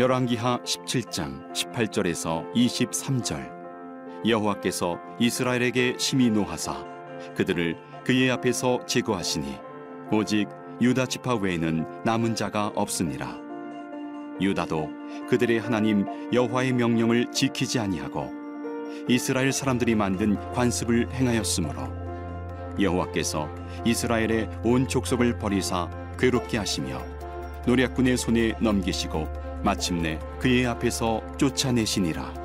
열왕기하 17장 18절에서 23절. 여호와께서 이스라엘에게 심히 노하사 그들을 그의 앞에서 제거하시니 오직 유다 지파 외에는 남은 자가 없으니라. 유다도 그들의 하나님 여호와의 명령을 지키지 아니하고 이스라엘 사람들이 만든 관습을 행하였으므로 여호와께서 이스라엘의 온 족속을 버리사 괴롭게 하시며 노략군의 손에 넘기시고 마침내 그의 앞에서 쫓아내시니라.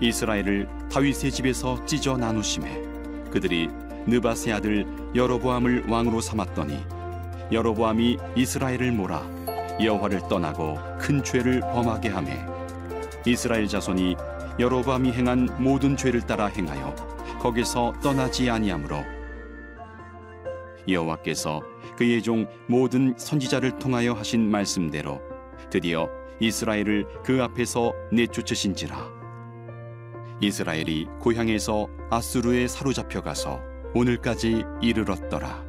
이스라엘을 다윗의 집에서 찢어 나누심에 그들이 느바세 아들 여로보암을 왕으로 삼았더니 여로보암이 이스라엘을 몰아 여호와를 떠나고 큰 죄를 범하게 하매 이스라엘 자손이 여로보암이 행한 모든 죄를 따라 행하여 거기서 떠나지 아니하므로 여호와께서 그의 종 모든 선지자를 통하여 하신 말씀대로 드디어 이스라엘을 그 앞에서 내쫓으신지라 이스라엘이 고향에서 아수르에 사로잡혀 가서 오늘까지 이르렀더라.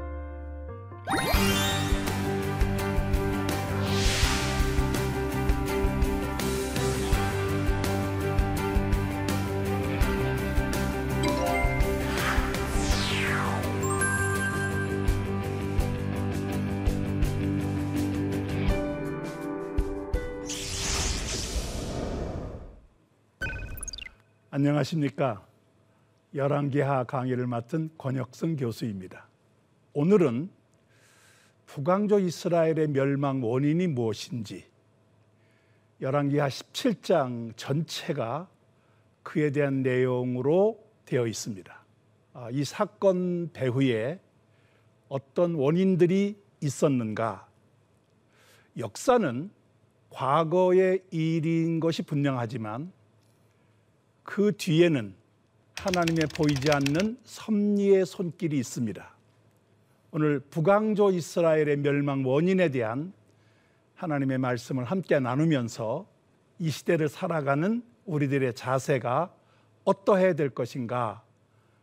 안녕하십니까. 열왕기하 강의를 맡은 권혁성 교수입니다. 오늘은 북왕조 이스라엘의 멸망 원인이 무엇인지 열왕기하 17장 전체가 그에 대한 내용으로 되어 있습니다. 아, 이 사건 배후에 어떤 원인들이 있었는가? 역사는 과거의 일인 것이 분명하지만 그 뒤에는 하나님의 보이지 않는 섭리의 손길이 있습니다. 오늘 북왕조 이스라엘의 멸망 원인에 대한 하나님의 말씀을 함께 나누면서 이 시대를 살아가는 우리들의 자세가 어떠해야 될 것인가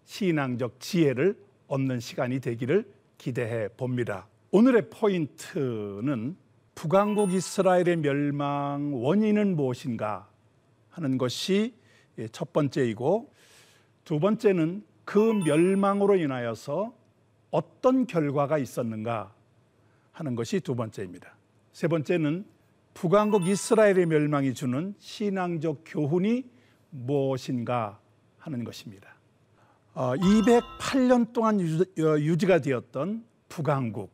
신앙적 지혜를 얻는 시간이 되기를 기대해 봅니다. 오늘의 포인트는 북왕국 이스라엘의 멸망 원인은 무엇인가 하는 것이 예, 첫 번째이고 두 번째는 그 멸망으로 인하여서 어떤 결과가 있었는가 하는 것이 두 번째입니다. 세 번째는 북왕국 이스라엘의 멸망이 주는 신앙적 교훈이 무엇인가 하는 것입니다. 208년 어, 동안 어, 유지가 되었던 북왕국,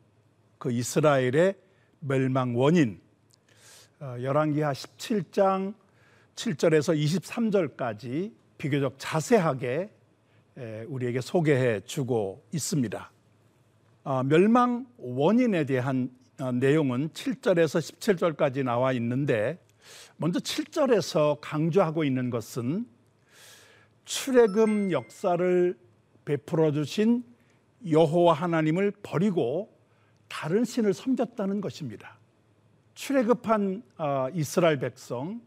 그 이스라엘의 멸망 원인, 어, 열왕기하 17장 7절에서 23절까지 비교적 자세하게 우리에게 소개해 주고 있습니다. 아, 멸망 원인에 대한 어, 내용은 7절에서 17절까지 나와 있는데 먼저 7절에서 강조하고 있는 것은 출애굽 역사를 베풀어 주신 여호와 하나님을 버리고 다른 신을 섬겼다는 것입니다. 출애굽한 어, 이스라엘 백성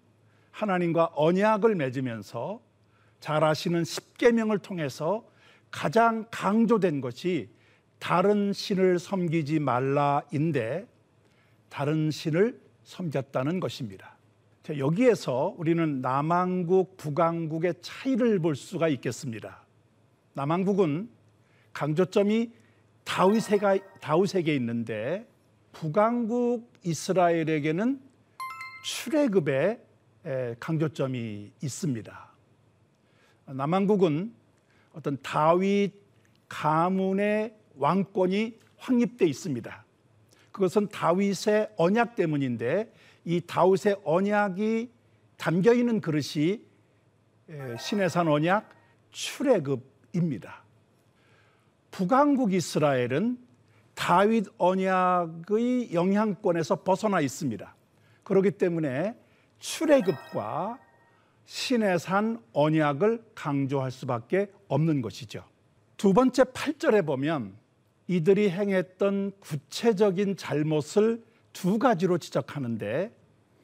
하나님과 언약을 맺으면서 잘 아시는 십계명을 통해서 가장 강조된 것이 다른 신을 섬기지 말라인데 다른 신을 섬겼다는 것입니다. 여기에서 우리는 남한국, 북한국의 차이를 볼 수가 있겠습니다. 남한국은 강조점이 다윗에가 다윗에게 있는데 북한국 이스라엘에게는 출애굽의 강조점이 있습니다. 남한국은 어떤 다윗 가문의 왕권이 확립돼 있습니다. 그것은 다윗의 언약 때문인데 이 다윗의 언약이 담겨 있는 그릇이 신해산 언약 출애굽입니다. 북왕국 이스라엘은 다윗 언약의 영향권에서 벗어나 있습니다. 그렇기 때문에 출애굽과 신의 산 언약을 강조할 수밖에 없는 것이죠. 두 번째 8절에 보면 이들이 행했던 구체적인 잘못을 두 가지로 지적하는데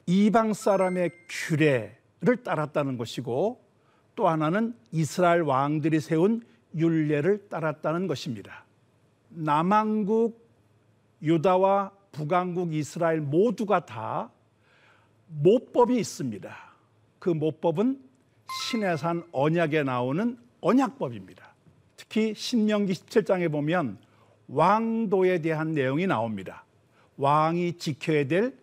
이방 사람의 규례를 따랐다는 것이고 또 하나는 이스라엘 왕들이 세운 율례를 따랐다는 것입니다. 남왕국 유다와 북왕국 이스라엘 모두가 다 모법이 있습니다. 그 모법은 신해산 언약에 나오는 언약법입니다. 특히 신명기 17장에 보면 왕도에 대한 내용이 나옵니다. 왕이 지켜야 될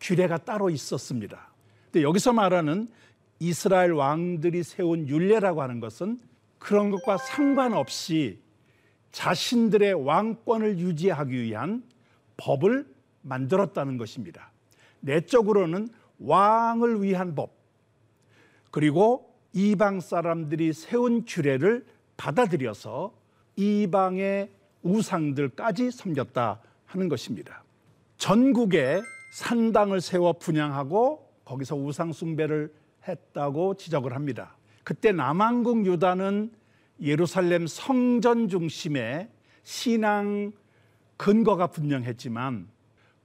규례가 따로 있었습니다. 근데 여기서 말하는 이스라엘 왕들이 세운 율례라고 하는 것은 그런 것과 상관없이 자신들의 왕권을 유지하기 위한 법을 만들었다는 것입니다. 내적으로는 왕을 위한 법, 그리고 이방 사람들이 세운 규례를 받아들여서 이방의 우상들까지 섬겼다 하는 것입니다. 전국에 산당을 세워 분양하고 거기서 우상 숭배를 했다고 지적을 합니다. 그때 남한국 유다는 예루살렘 성전 중심의 신앙 근거가 분명했지만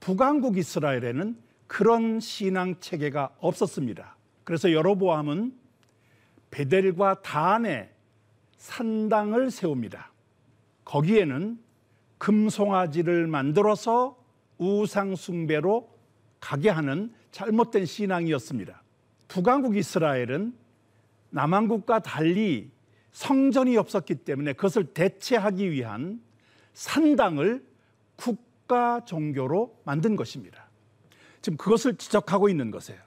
북왕국 이스라엘에는 그런 신앙 체계가 없었습니다. 그래서 여로보암은 베델과 단에 산당을 세웁니다. 거기에는 금송아지를 만들어서 우상 숭배로 가게 하는 잘못된 신앙이었습니다. 북왕국 이스라엘은 남왕국과 달리 성전이 없었기 때문에 그것을 대체하기 위한 산당을 국가 종교로 만든 것입니다. 지금 그것을 지적하고 있는 것이에요.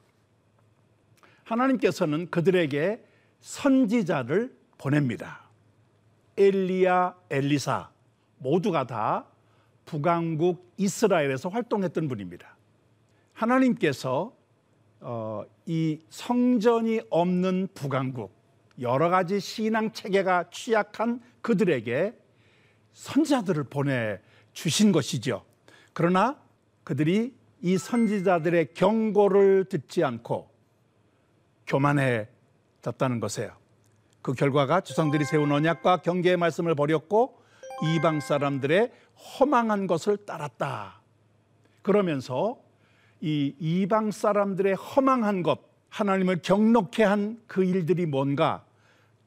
하나님께서는 그들에게 선지자를 보냅니다. 엘리야, 엘리사 모두가 다 북왕국 이스라엘에서 활동했던 분입니다. 하나님께서 어, 이 성전이 없는 북왕국 여러 가지 신앙 체계가 취약한 그들에게 선지자들을 보내 주신 것이죠. 그러나 그들이 이 선지자들의 경고를 듣지 않고 교만해졌다는 것이에요. 그 결과가 주상들이 세운 언약과 경계의 말씀을 버렸고 이방 사람들의 허망한 것을 따랐다. 그러면서 이 이방 사람들의 허망한 것, 하나님을 경록해 한 그 일들이 뭔가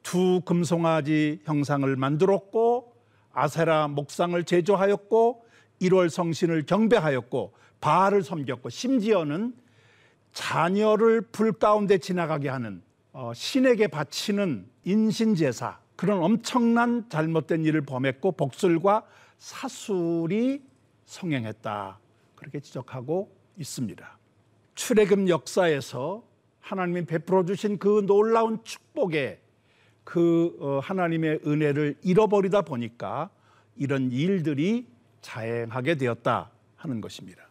두 금송아지 형상을 만들었고 아세라 목상을 제조하였고 1월 성신을 경배하였고 바알을 섬겼고 심지어는 자녀를 불 가운데 지나가게 하는 어, 신에게 바치는 인신제사 그런 엄청난 잘못된 일을 범했고 복술과 사술이 성행했다 그렇게 지적하고 있습니다. 출애굽 역사에서 하나님이 베풀어 주신 그 놀라운 축복에 그 어, 하나님의 은혜를 잃어버리다 보니까 이런 일들이 자행하게 되었다 하는 것입니다.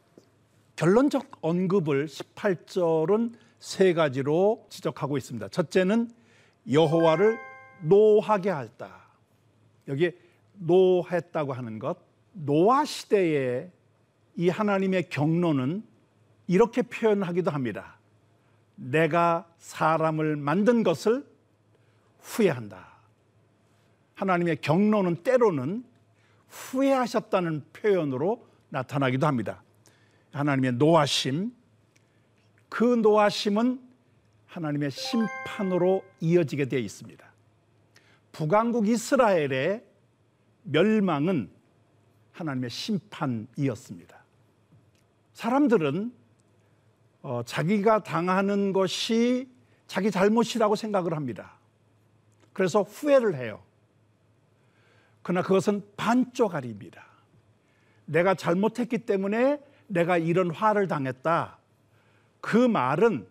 결론적 언급을 18절은 세 가지로 지적하고 있습니다. 첫째는 여호와를 노하게 했다. 여기 노했다고 하는 것, 노아 시대에 이 하나님의 경로는 이렇게 표현하기도 합니다. 내가 사람을 만든 것을 후회한다. 하나님의 경로는 때로는 후회하셨다는 표현으로 나타나기도 합니다. 하나님의 노하심, 그 노하심은 하나님의 심판으로 이어지게 되어 있습니다. 북왕국 이스라엘의 멸망은 하나님의 심판이었습니다. 사람들은 어, 자기가 당하는 것이 자기 잘못이라고 생각을 합니다. 그래서 후회를 해요. 그러나 그것은 반쪽알입니다. 내가 잘못했기 때문에 내가 이런 화를 당했다. 그 말은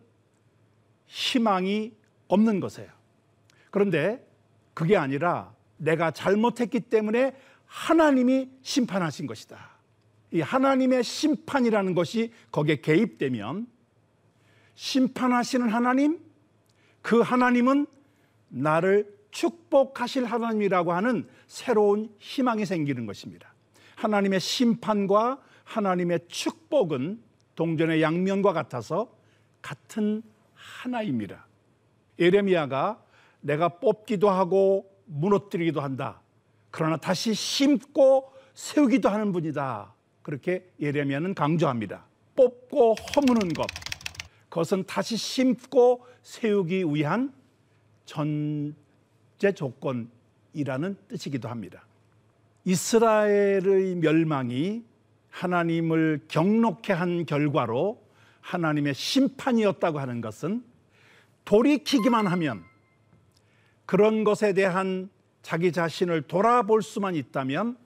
희망이 없는 것이에요. 그런데 그게 아니라 내가 잘못했기 때문에 하나님이 심판하신 것이다. 이 하나님의 심판이라는 것이 거기에 개입되면 심판하시는 하나님, 그 하나님은 나를 축복하실 하나님이라고 하는 새로운 희망이 생기는 것입니다. 하나님의 심판과 하나님의 축복은 동전의 양면과 같아서 같은 하나입니다. 예레미야가 내가 뽑기도 하고 무너뜨리기도 한다. 그러나 다시 심고 세우기도 하는 분이다. 그렇게 예레미야는 강조합니다. 뽑고 허무는 것. 그것은 다시 심고 세우기 위한 전제 조건이라는 뜻이기도 합니다. 이스라엘의 멸망이 하나님을 경록해 한 결과로 하나님의 심판이었다고 하는 것은 돌이키기만 하면 그런 것에 대한 자기 자신을 돌아볼 수만 있다면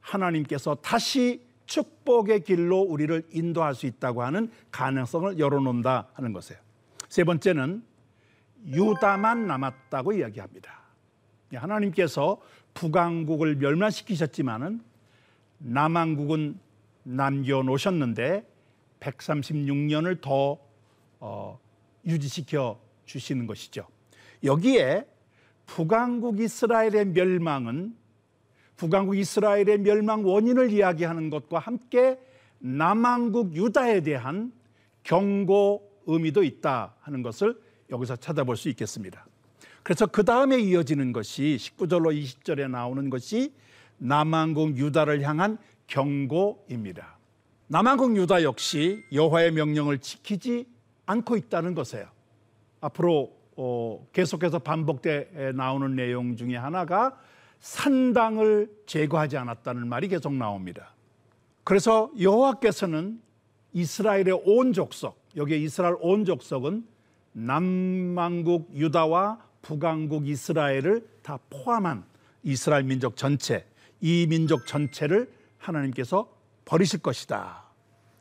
하나님께서 다시 축복의 길로 우리를 인도할 수 있다고 하는 가능성을 열어놓는다 하는 것이에요. 세 번째는 유다만 남았다고 이야기합니다. 하나님께서 북왕국을 멸망시키셨지만은 남왕국은 남겨 놓으셨는데 136년을 더 어, 유지시켜 주시는 것이죠. 여기에 북왕국 이스라엘의 멸망은 북왕국 이스라엘의 멸망 원인을 이야기하는 것과 함께 남왕국 유다에 대한 경고 의미도 있다 하는 것을 여기서 찾아볼 수 있겠습니다. 그래서 그 다음에 이어지는 것이 19절로 20절에 나오는 것이 남왕국 유다를 향한 경고입니다. 남왕국 유다 역시 여호와의 명령을 지키지 않고 있다는 것이에요. 앞으로 어, 계속해서 반복돼 나오는 내용 중에 하나가 산당을 제거하지 않았다는 말이 계속 나옵니다. 그래서 여호와께서는 이스라엘의 온 족속, 여기에 이스라엘 온 족속은 남왕국 유다와 북왕국 이스라엘을 다 포함한 이스라엘 민족 전체, 이 민족 전체를 하나님께서 버리실 것이다.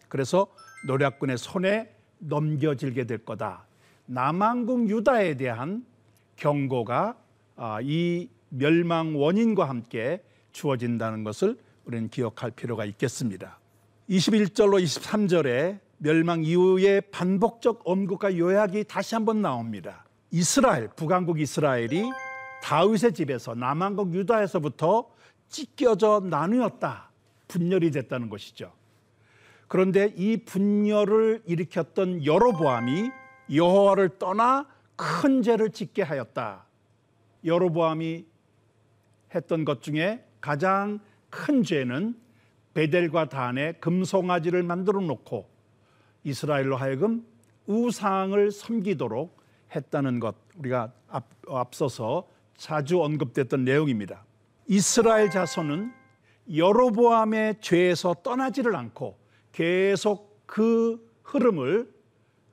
그래서 노략군의 손에 넘겨질게 될 거다. 남왕국 유다에 대한 경고가 아, 이 멸망 원인과 함께 주어진다는 것을 우리는 기억할 필요가 있겠습니다. 21절로 23절에 멸망 이후의 반복적 언급과 요약이 다시 한번 나옵니다. 이스라엘, 북왕국 이스라엘이 다윗의 집에서 남왕국 유다에서부터 찢겨져 나누었다. 분열이 됐다는 것이죠. 그런데 이 분열을 일으켰던 여로보암이 여호와를 떠나 큰 죄를 짓게 하였다. 여로보암이 했던 것 중에 가장 큰 죄는 베델과 단에 금송아지를 만들어 놓고 이스라엘로 하여금 우상을 섬기도록 했다는 것 우리가 앞, 앞서서 자주 언급됐던 내용입니다. 이스라엘 자손은 여로보암의 죄에서 떠나지를 않고 계속 그 흐름을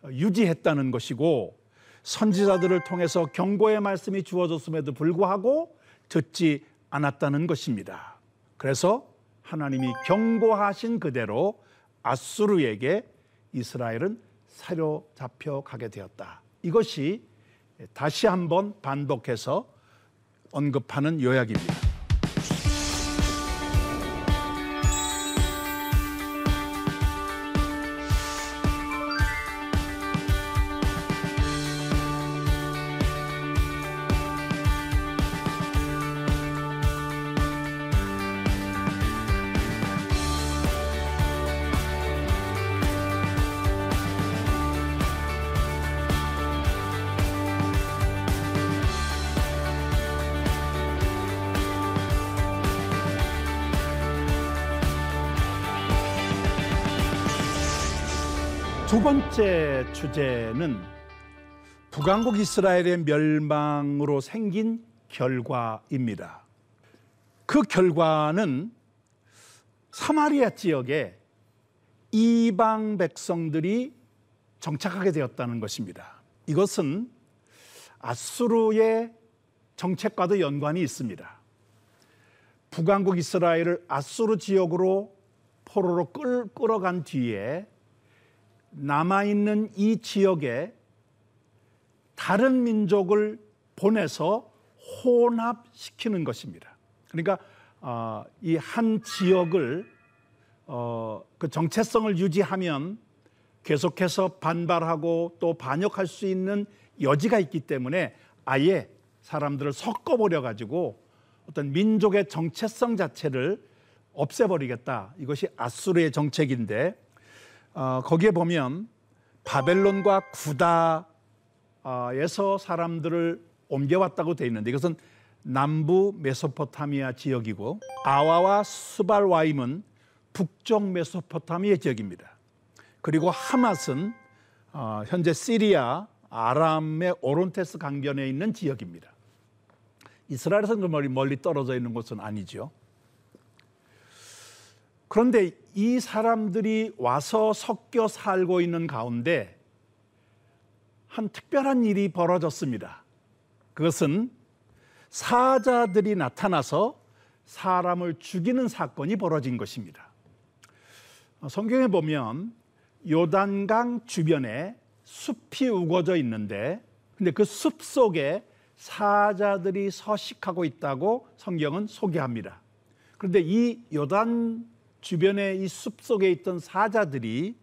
유지했다는 것이고 선지자들을 통해서 경고의 말씀이 주어졌음에도 불구하고 듣지 않았다는 것입니다. 그래서 하나님이 경고하신 그대로 아수르에게 이스라엘은 사로잡혀 가게 되었다. 이것이 다시 한번 반복해서 언급하는 요약입니다. 두 번째 주제는 북왕국 이스라엘의 멸망으로 생긴 결과입니다. 그 결과는 사마리아 지역에 이방 백성들이 정착하게 되었다는 것입니다. 이것은 아수르의 정책과도 연관이 있습니다. 북왕국 이스라엘을 아수르 지역으로 포로로 끌, 끌어간 뒤에 남아있는 이 지역에 다른 민족을 보내서 혼합시키는 것입니다. 그러니까 어, 이한 지역을 어, 그 정체성을 유지하면 계속해서 반발하고 또 반역할 수 있는 여지가 있기 때문에 아예 사람들을 섞어버려 가지고 어떤 민족의 정체성 자체를 없애버리겠다. 이것이 아수르의 정책인데 어, 거기에 보면 바벨론과 구다에서 사람들을 옮겨왔다고 되어 있는데 이것은 남부 메소포타미아 지역이고 아와와 스발와임은 북쪽 메소포타미아 지역입니다. 그리고 하맛은 어, 현재 시리아 아람의 오론테스 강변에 있는 지역입니다. 이스라엘에서 멀리 멀리 떨어져 있는 곳은 아니죠. 그런데 이 사람들이 와서 섞여 살고 있는 가운데 한 특별한 일이 벌어졌습니다. 그것은 사자들이 나타나서 사람을 죽이는 사건이 벌어진 것입니다. 성경에 보면 요단강 주변에 숲이 우거져 있는데 근데 그 숲 속에 사자들이 서식하고 있다고 성경은 소개합니다. 그런데 이 요단 주변에 이숲 속에 있던 사자들이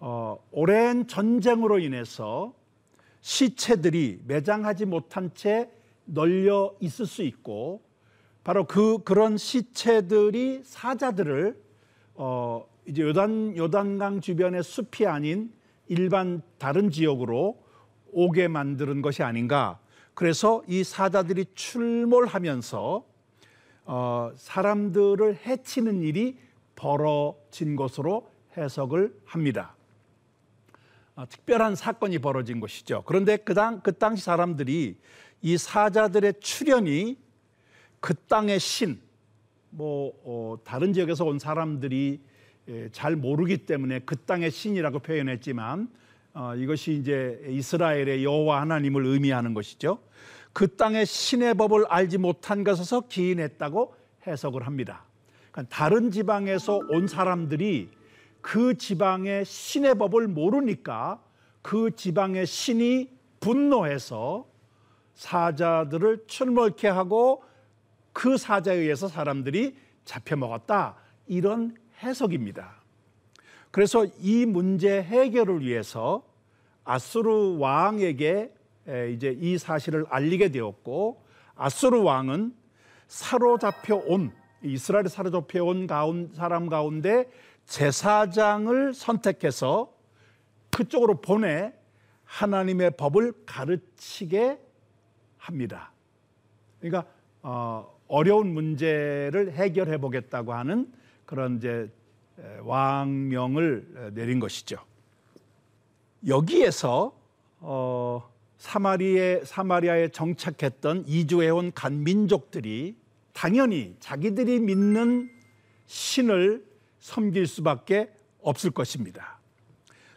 어, 오랜 전쟁으로 인해서 시체들이 매장하지 못한 채 널려 있을 수 있고 바로 그 그런 시체들이 사자들을 어, 이제 요단 요단강 주변의 숲이 아닌 일반 다른 지역으로 오게 만드는 것이 아닌가. 그래서 이 사자들이 출몰하면서 어, 사람들을 해치는 일이 벌어진 것으로 해석을 합니다. 어, 특별한 사건이 벌어진 것이죠. 그런데 그, 당, 그 당시 사람들이 이 사자들의 출현이 그 땅의 신, 뭐 어, 다른 지역에서 온 사람들이 예, 잘 모르기 때문에 그 땅의 신이라고 표현했지만 어, 이것이 이제 이스라엘의 여호와 하나님을 의미하는 것이죠. 그 땅의 신의 법을 알지 못한 것에서 기인했다고 해석을 합니다. 그러니까 다른 지방에서 온 사람들이 그 지방의 신의 법을 모르니까 그 지방의 신이 분노해서 사자들을 출몰케 하고 그 사자에 의해서 사람들이 잡혀 먹었다. 이런 해석입니다. 그래서 이 문제 해결을 위해서 아수르 왕에게 이제 이 사실을 알리게 되었고 아수르 왕은 사로잡혀 온 이스라엘에 사로잡혀 온 가운 사람 가운데 제사장을 선택해서 그쪽으로 보내 하나님의 법을 가르치게 합니다. 그러니까 어, 어려운 문제를 해결해 보겠다고 하는 그런 이제 왕명을 내린 것이죠. 여기에서 어, 사마리에 사마리아에 정착했던 이주해온 간 민족들이 당연히 자기들이 믿는 신을 섬길 수밖에 없을 것입니다.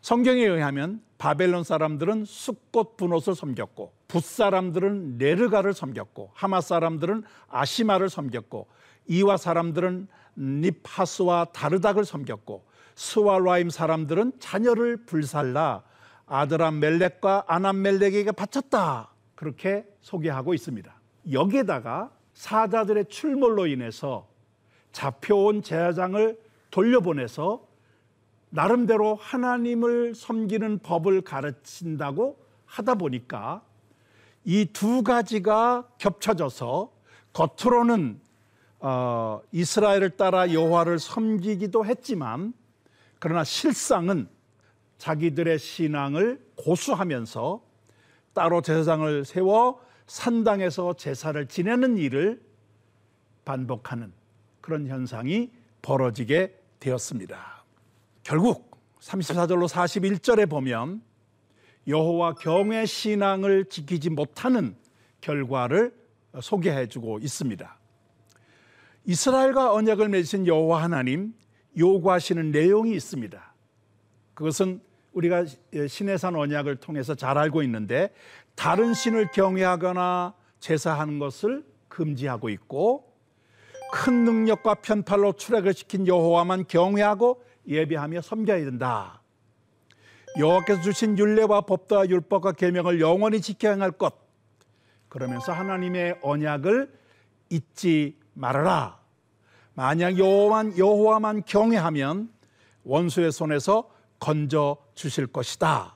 성경에 의하면 바벨론 사람들은 숫꽃 분옷을 섬겼고 붓 사람들은 네르가를 섬겼고 하마 사람들은 아시마를 섬겼고 이와 사람들은 닙하스와 다르닥을 섬겼고 스왈라임 사람들은 자녀를 불살라 아드람 멜렉과 아남 멜렉에게 바쳤다. 그렇게 소개하고 있습니다. 여기에다가 사자들의 출몰로 인해서 잡혀온 제사장을 돌려보내서 나름대로 하나님을 섬기는 법을 가르친다고 하다 보니까 이 두 가지가 겹쳐져서 겉으로는 어, 이스라엘을 따라 여호와를 섬기기도 했지만 그러나 실상은 자기들의 신앙을 고수하면서 따로 제사장을 세워 산당에서 제사를 지내는 일을 반복하는 그런 현상이 벌어지게 되었습니다. 결국 34절로 41절에 보면 여호와 경외 신앙을 지키지 못하는 결과를 소개해 주고 있습니다. 이스라엘과 언약을 맺으신 여호와 하나님 요구하시는 내용이 있습니다. 그것은 우리가 신해산 언약을 통해서 잘 알고 있는데 다른 신을 경외하거나 제사하는 것을 금지하고 있고 큰 능력과 편팔로 출애을 시킨 여호와만 경외하고 예배하며 섬겨야 된다. 여호와께서 주신 율례와 법도와 율법과 계명을 영원히 지켜야 할 것. 그러면서 하나님의 언약을 잊지 말아라. 만약 여호와만 여호와만 경외하면 원수의 손에서 건져 주실 것이다.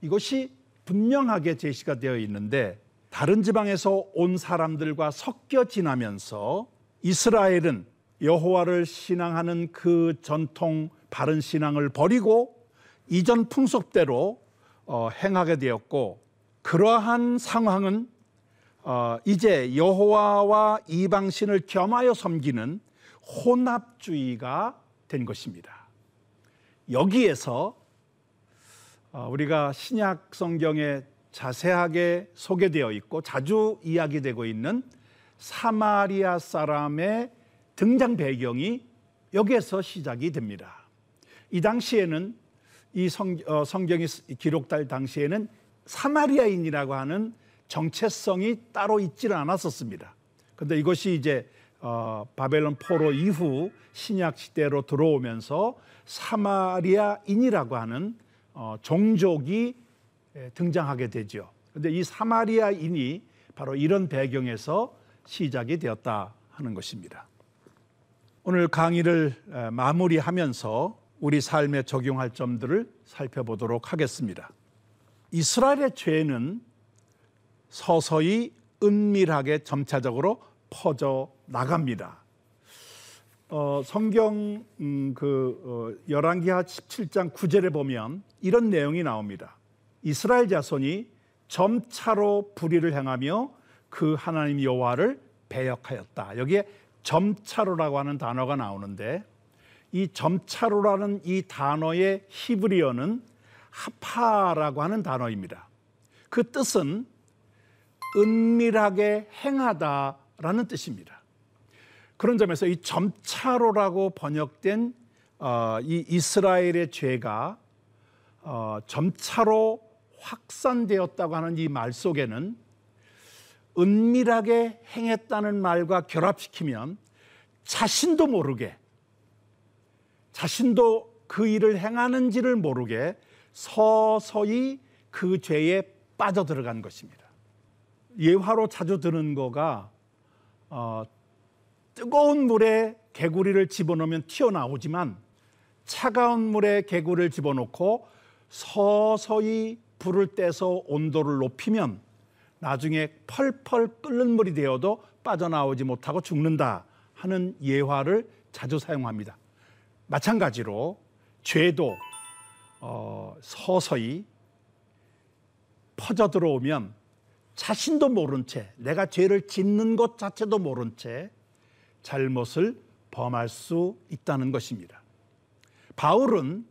이것이 분명하게 제시가 되어 있는데 다른 지방에서 온 사람들과 섞여 지나면서 이스라엘은 여호와를 신앙하는 그 전통 바른 신앙을 버리고 이전 풍속대로 어, 행하게 되었고 그러한 상황은 어, 이제 여호와와 이방신을 겸하여 섬기는 혼합주의가 된 것입니다. 여기에서 어, 우리가 신약 성경에 자세하게 소개되어 있고 자주 이야기되고 있는 사마리아 사람의 등장 배경이 여기에서 시작이 됩니다. 이 당시에는 이 성, 어, 성경이 기록될 당시에는 사마리아인이라고 하는 정체성이 따로 있지는 않았었습니다. 그런데 이것이 이제 어, 바벨론 포로 이후 신약 시대로 들어오면서 사마리아인이라고 하는 어, 종족이 등장하게 되죠. 그런데 이 사마리아인이 바로 이런 배경에서 시작이 되었다 하는 것입니다. 오늘 강의를 마무리하면서 우리 삶에 적용할 점들을 살펴보도록 하겠습니다. 이스라엘의 죄는 서서히 은밀하게 점차적으로 퍼져 나갑니다. 어, 성경 음, 그 어, 열왕기하 17장 9절에 보면 이런 내용이 나옵니다. 이스라엘 자손이 점차로 불의를 행하며 그 하나님 여호와를 배역하였다. 여기에 점차로라고 하는 단어가 나오는데 이 점차로라는 이 단어의 히브리어는 하파라고 하는 단어입니다. 그 뜻은 은밀하게 행하다 라는 뜻입니다. 그런 점에서 이 점차로라고 번역된 어, 이 이스라엘의 죄가 어, 점차로 확산되었다고 하는 이 말 속에는 은밀하게 행했다는 말과 결합시키면 자신도 모르게 자신도 그 일을 행하는지를 모르게 서서히 그 죄에 빠져 들어간 것입니다. 예화로 자주 드는 거가 어, 뜨거운 물에 개구리를 집어넣으면 튀어나오지만 차가운 물에 개구리를 집어넣고 서서히 불을 떼서 온도를 높이면 나중에 펄펄 끓는 물이 되어도 빠져나오지 못하고 죽는다 하는 예화를 자주 사용합니다. 마찬가지로 죄도 어, 서서히 퍼져 들어오면 자신도 모른 채 내가 죄를 짓는 것 자체도 모른 채 잘못을 범할 수 있다는 것입니다. 바울은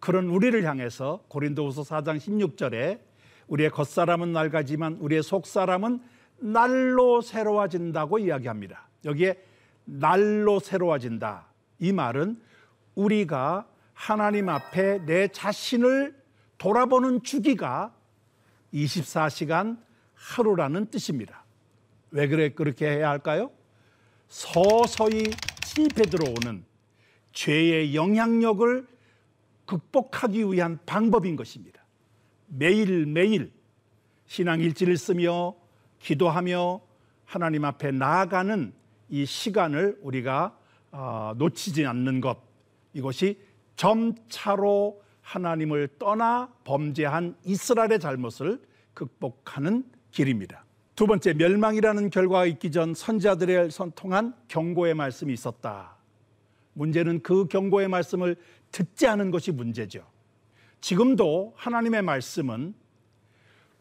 그런 우리를 향해서 고린도후서 4장 16절에 우리의 겉사람은 낡아지만 우리의 속사람은 날로 새로워진다고 이야기합니다. 여기에 날로 새로워진다. 이 말은 우리가 하나님 앞에 내 자신을 돌아보는 주기가 24시간 하루라는 뜻입니다. 왜 그래 그렇게 해야 할까요? 서서히 침입해 들어오는 죄의 영향력을 극복하기 위한 방법인 것입니다. 매일매일 신앙 일지를 쓰며 기도하며 하나님 앞에 나아가는 이 시간을 우리가 어, 놓치지 않는 것 이것이 점차로 하나님을 떠나 범죄한 이스라엘의 잘못을 극복하는 길입니다. 두 번째 멸망이라는 결과가 있기 전 선자들의 선통한 경고의 말씀이 있었다. 문제는 그 경고의 말씀을 듣지 않은 것이 문제죠. 지금도 하나님의 말씀은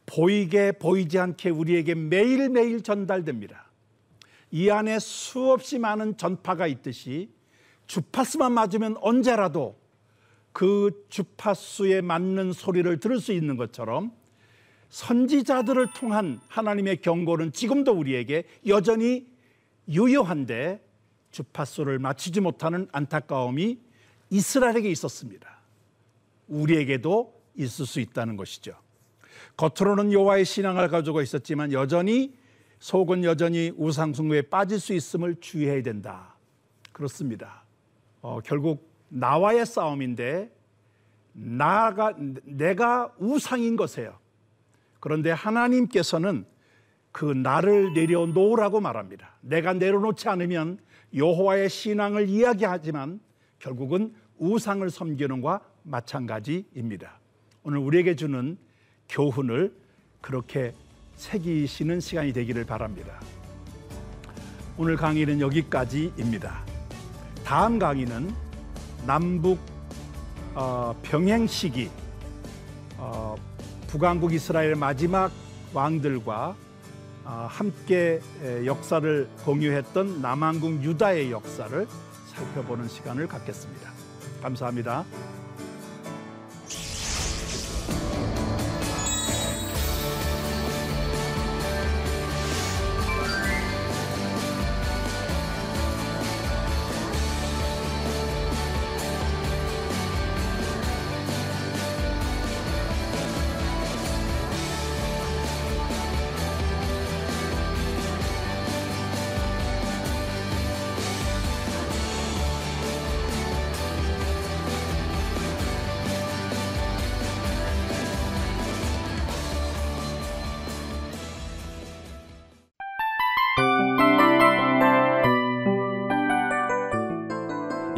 보이게 보이지 않게 우리에게 매일매일 전달됩니다. 이 안에 수없이 많은 전파가 있듯이 주파수만 맞으면 언제라도 그 주파수에 맞는 소리를 들을 수 있는 것처럼 선지자들을 통한 하나님의 경고는 지금도 우리에게 여전히 유효한데 주파수를 맞추지 못하는 안타까움이 이스라엘에게 있었습니다. 우리에게도 있을 수 있다는 것이죠. 겉으로는 여호와의 신앙을 가지고 있었지만 여전히 속은 여전히 우상 숭배에 빠질 수 있음을 주의해야 된다. 그렇습니다. 어, 결국 나와의 싸움인데 나가 내가 우상인 것이에요. 그런데 하나님께서는 그 나를 내려놓으라고 말합니다. 내가 내려놓지 않으면 여호와의 신앙을 이야기하지만 결국은 우상을 섬기는 것과 마찬가지입니다. 오늘 우리에게 주는 교훈을 그렇게 새기시는 시간이 되기를 바랍니다. 오늘 강의는 여기까지입니다. 다음 강의는 남북 어, 병행 시기 어, 북왕국 이스라엘 마지막 왕들과 어, 함께 역사를 공유했던 남왕국 유다의 역사를 살펴보는 시간을 갖겠습니다. 감사합니다.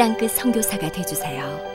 땅끝 선교사가 되주세요.